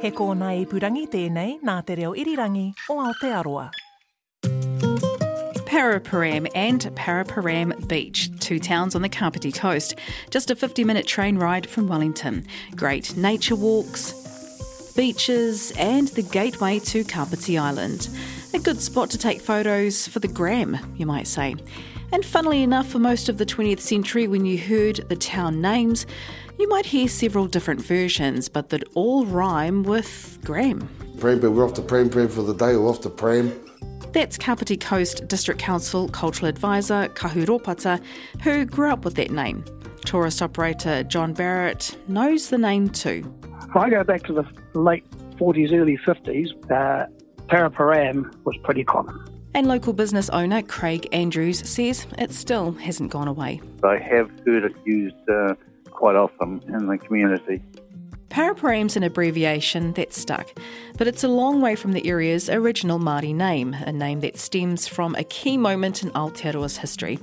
He kōna ipurangi tēnei nā te reo irirangi o Aotearoa. Paraparaumu and Paraparaumu Beach, two towns on the Kapiti coast, just a 50 minute train ride from Wellington. Great nature walks, beaches, and the gateway to Kapiti Island. A good spot to take photos for the gram, you might say. And funnily enough, for most of the 20th century, when you heard the town names, you might hear several different versions, but that all rhyme with Graham. Pram, we're off to Pram Pram for the day, we're off to Pram. That's Kapiti Coast District Council Cultural Advisor Kahu Ropata, who grew up with that name. Tourist operator John Barrett knows the name too. If I go back to the late 40s, early 50s, uh, Paraparam was pretty common. And local business owner Craig Andrews says it still hasn't gone away. I have heard it used uh, quite often in the community. Paraparam's an abbreviation that stuck, but it's a long way from the area's original Māori name, a name that stems from a key moment in Aotearoa's history.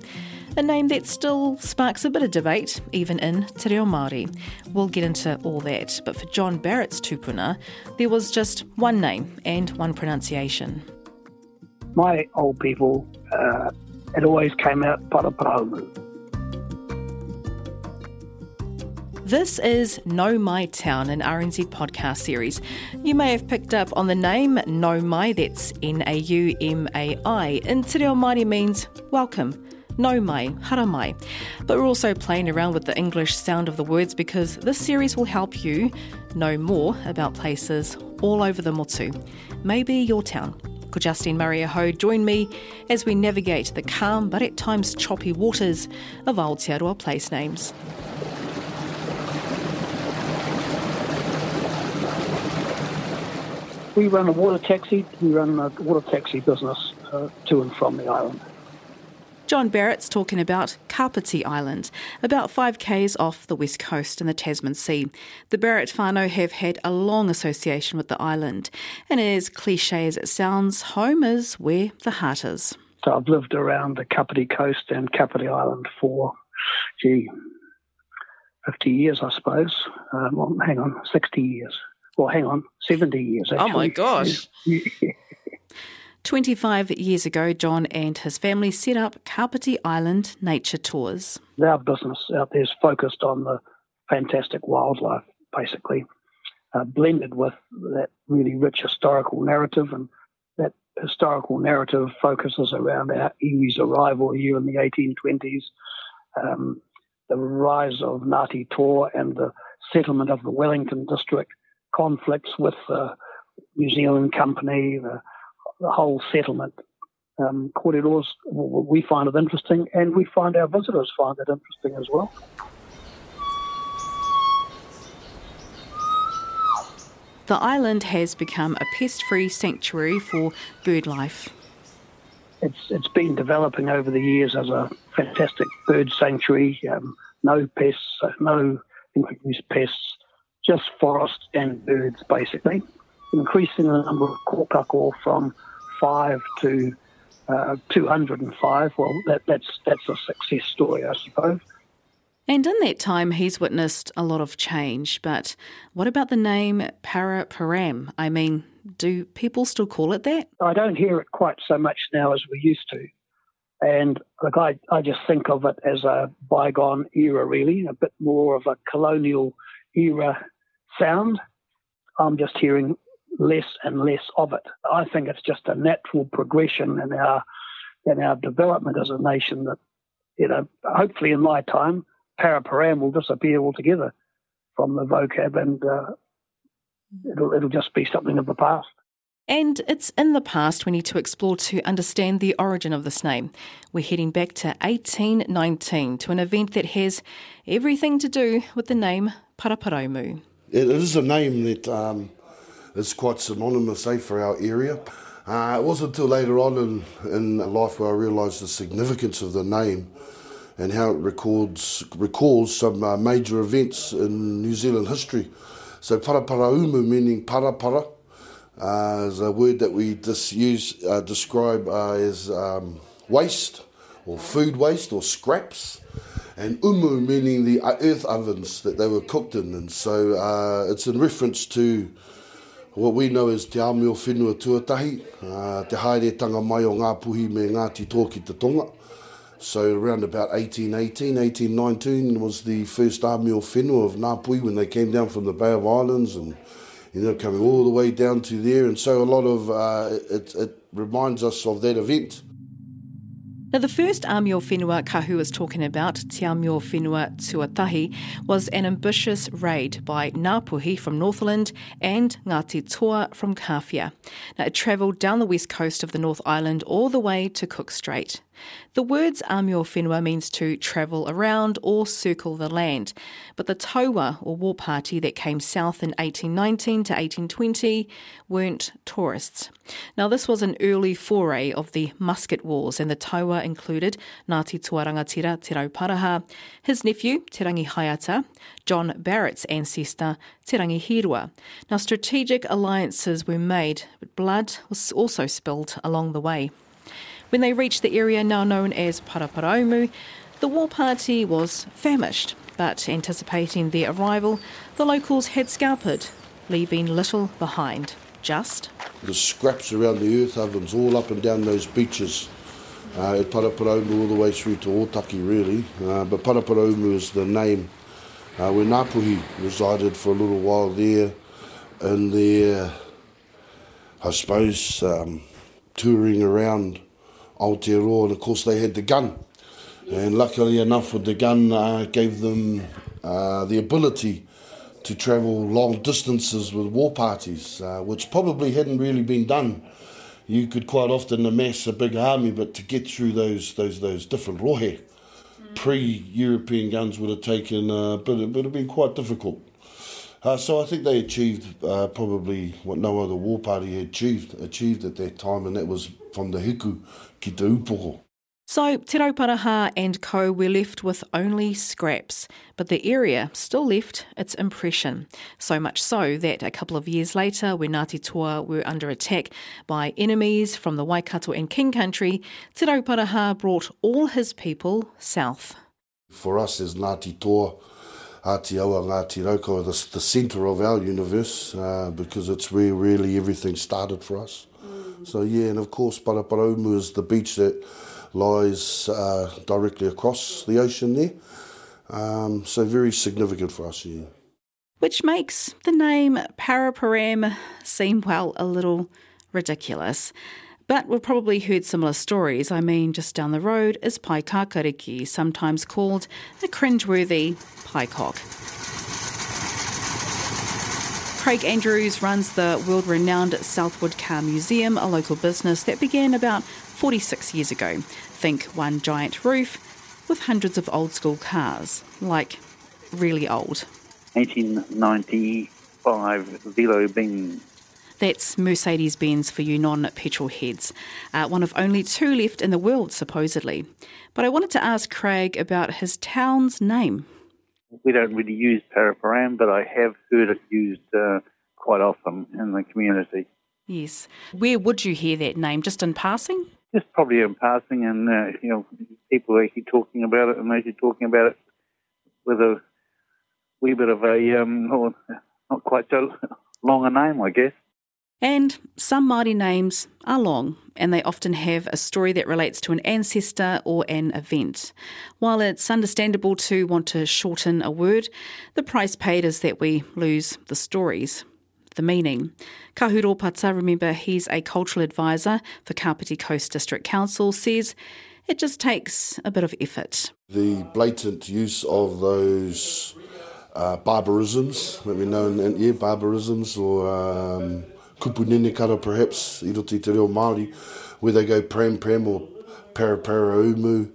A name that still sparks a bit of debate, even in Te Reo Māori. We'll get into all that, but for John Barrett's tupuna, there was just one name and one pronunciation. My old people, uh, it always came out Paraparaumu. This is Nau Mai Town, an RNZ podcast series. You may have picked up on the name Nau Mai, that's N A U M A I. In Te Reo Māori means welcome. Nau mai, haere mai. But we're also playing around with the English sound of the words because this series will help you know more about places all over the Motu. Maybe your town. Justine Murray Ho, join me as we navigate the calm but at times choppy waters of Aotearoa place names. We run a water taxi. We run a water taxi business uh, to and from the island. John Barrett's talking about Kapiti Island, about 5 k's off the west coast in the Tasman Sea. The Barrett whānau have had a long association with the island, and as cliche as it sounds, home is where the heart is. So I've lived around the Kapiti coast and Kapiti Island for, gee, 50 years, I suppose. Well, hang on, 60 years. Well, hang on, 70 years, actually. Oh my gosh. 25 years ago, John and his family set up Kapiti Island Nature Tours. Our business out there is focused on the fantastic wildlife, basically, uh, blended with that really rich historical narrative. And that historical narrative focuses around our iwi's arrival here in the 1820s, um, the rise of Ngāti Toa and the settlement of the Wellington district, conflicts with the New Zealand Company, the the whole settlement. Um, corridors, we find it interesting, and we find our visitors find it interesting as well. The island has become a pest free sanctuary for bird life. It's, it's been developing over the years as a fantastic bird sanctuary. Um, no pests, no introduced pests, just forest and birds basically increasing the number of kōkako from five to uh, 205. Well, that, that's, that's a success story, I suppose. And in that time, he's witnessed a lot of change. But what about the name Paraparam? I mean, do people still call it that? I don't hear it quite so much now as we used to. And look, I, I just think of it as a bygone era, really, a bit more of a colonial era sound. I'm just hearing less and less of it. I think it's just a natural progression in our in our development as a nation that, you know, hopefully in my time, paraparam will disappear altogether from the vocab and uh, it'll it'll just be something of the past. And it's in the past we need to explore to understand the origin of this name. We're heading back to 1819 to an event that has everything to do with the name Paraparaumu. It is a name that um, is quite synonymous eh, for our area. Uh, it wasn't until later on in, in life where I realised the significance of the name and how it records, recalls some uh, major events in New Zealand history. So Paraparaumu meaning parapara uh, is a word that we dis- use, uh, describe uh, as um, waste or food waste or scraps. And umu meaning the earth ovens that they were cooked in. And so uh, it's in reference to what we know as Te Amio Whenua Tuatahi, uh, te haere tanga mai o ngā puhi me Ngāti Tōki Te Tonga. So around about 1818, 1819 was the first Amio Whenua of Ngāpuhi when they came down from the Bay of Islands and you know coming all the way down to there. And so a lot of uh, it, it reminds us of that event. Now, the first Amio Whenua Kahu was talking about, Te Amio Whenua Tuatahi, was an ambitious raid by Ngāpuhi from Northland and Ngāti Toa from Kawhia. Now, it travelled down the west coast of the North Island all the way to Cook Strait. The words Amio Whenua means to travel around or circle the land, but the taua or war party that came south in 1819 to 1820 weren't tourists. Now, this was an early foray of the musket wars, and the taua included Ngāti Toarangatira Te Rauparaha, his nephew Te Rangihaeata, John Barrett's ancestor Te Rangi Hirua. Now, strategic alliances were made, but blood was also spilled along the way. When they reached the area now known as Paraparaumu, the war party was famished, but anticipating their arrival, the locals had scalped, leaving little behind. Just the scraps around the earth ovens all up and down those beaches uh, at Paraparaumu all the way through to Otaki really. Uh, but Paraparaumu is the name uh, where Ngāpuhi resided for a little while there and their, I suppose, um, touring around Aotearoa, and of course they had the gun. And luckily enough, with the gun, uh, gave them uh, the ability to travel long distances with war parties, uh, which probably hadn't really been done. You could quite often amass a big army, but to get through those those those different rohe, pre-European guns would have taken, uh, but it would have been quite difficult. Uh, so I think they achieved uh, probably what no other war party had achieved achieved at that time, and that was from the hiku ki te upoko. So, Te Rauparaha and co were left with only scraps, but the area still left its impression. So much so that a couple of years later, when Ngāti Toa were under attack by enemies from the Waikato and King Country, Te Rauparaha brought all his people south. For us as Ngāti Toa, Aotearoa Ngāti Raukawa, the, the centre of our universe, uh, because it's where really everything started for us. Mm. So, yeah, and of course, Paraparaumu is the beach that lies uh, directly across the ocean there. Um, so, very significant for us, yeah. Which makes the name Paraparam seem, well, a little ridiculous. But we've probably heard similar stories. I mean, just down the road is Pai Kakariki, sometimes called a cringeworthy piecock. Craig Andrews runs the world renowned Southward Car Museum, a local business that began about 46 years ago. Think one giant roof with hundreds of old school cars, like really old. 1895 Velo Bing that's Mercedes Benz for you non petrol heads, uh, one of only two left in the world, supposedly. But I wanted to ask Craig about his town's name. We don't really use Paraparam, but I have heard it used uh, quite often in the community. Yes. Where would you hear that name? Just in passing? Just probably in passing, and uh, you know, people are actually talking about it, and actually talking about it with a wee bit of a um, not quite so long a name, I guess. And some Māori names are long, and they often have a story that relates to an ancestor or an event. While it's understandable to want to shorten a word, the price paid is that we lose the stories, the meaning. Kahu Ropata, remember, he's a cultural advisor for Kapiti Coast District Council, says it just takes a bit of effort. The blatant use of those uh, barbarisms that we know, in, yeah, barbarisms or um, kupu kara perhaps, i roti te reo Māori, where they go pram pram or para para umu.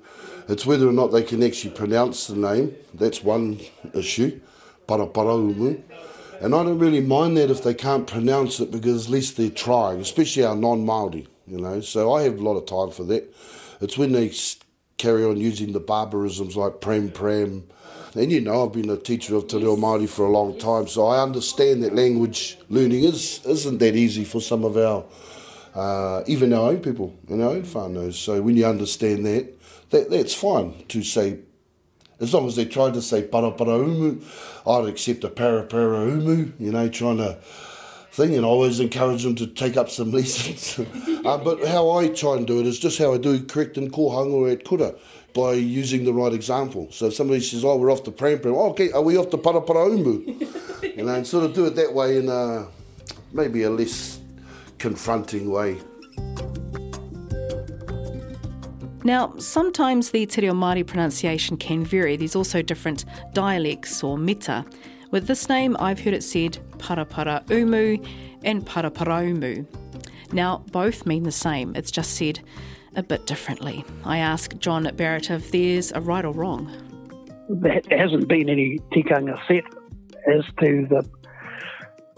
It's whether or not they can actually pronounce the name. That's one issue, para para umu. And I don't really mind that if they can't pronounce it because at least they're trying, especially our non-Māori, you know. So I have a lot of time for that. It's when they carry on using the barbarisms like pram pram. And you know, I've been a teacher of Te Reo Māori for a long time, so I understand that language learning is, isn't that easy for some of our, uh, even our own people, you know, own whānaus. So when you understand that, that, that's fine to say as long as they tried to say para para umu, I'd accept a para para umu, you know, trying to thing, and I always encourage them to take up some lessons. uh, but how I try and do it is just how I do correct in kohanga at kura, by using the right example. So if somebody says, oh, we're off the pram pram, oh, okay, are we off the para para umu? you know, and sort of do it that way in a, maybe a less confronting way. Now, sometimes the Te Reo Māori pronunciation can vary. There's also different dialects or mita. With this name, I've heard it said Parapara Umu and Parapara Umu. Now, both mean the same, it's just said a bit differently. I ask John Barrett if there's a right or wrong. There hasn't been any tikanga set as to the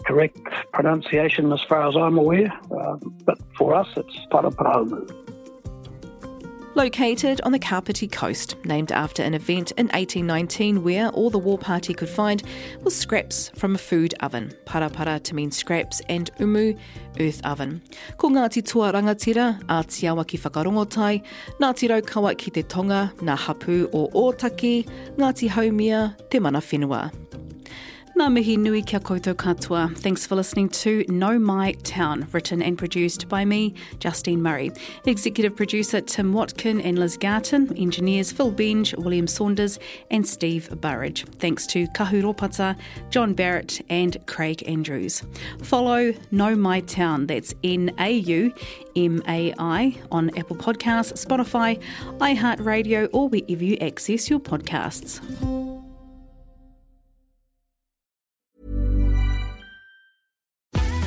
correct pronunciation as far as I'm aware, uh, but for us it's Parapara Umu. Located on the Kapiti coast, named after an event in 1819 where all the war party could find was scraps from a food oven. Parapara to mean scraps and umu, earth oven. Ko Ngāti Toa Rangatira, a te awa ki whakarongotai, Ngāti Raukawa ki te tonga, Ngā hapu o Ōtaki, Ngāti Haumia, te mana whenua. Ngā mihi nui kia koutou katoa. Thanks for listening to Nau Mai Town, written and produced by me, Justine Murray. Executive producer Tim Watkin and Liz Garton, engineers Phil Benge, William Saunders, and Steve Burridge. Thanks to Kahu Ropata, John Barrett, and Craig Andrews. Follow Nau Mai Town, that's N A U M A I, on Apple Podcasts, Spotify, iHeartRadio, or wherever you access your podcasts.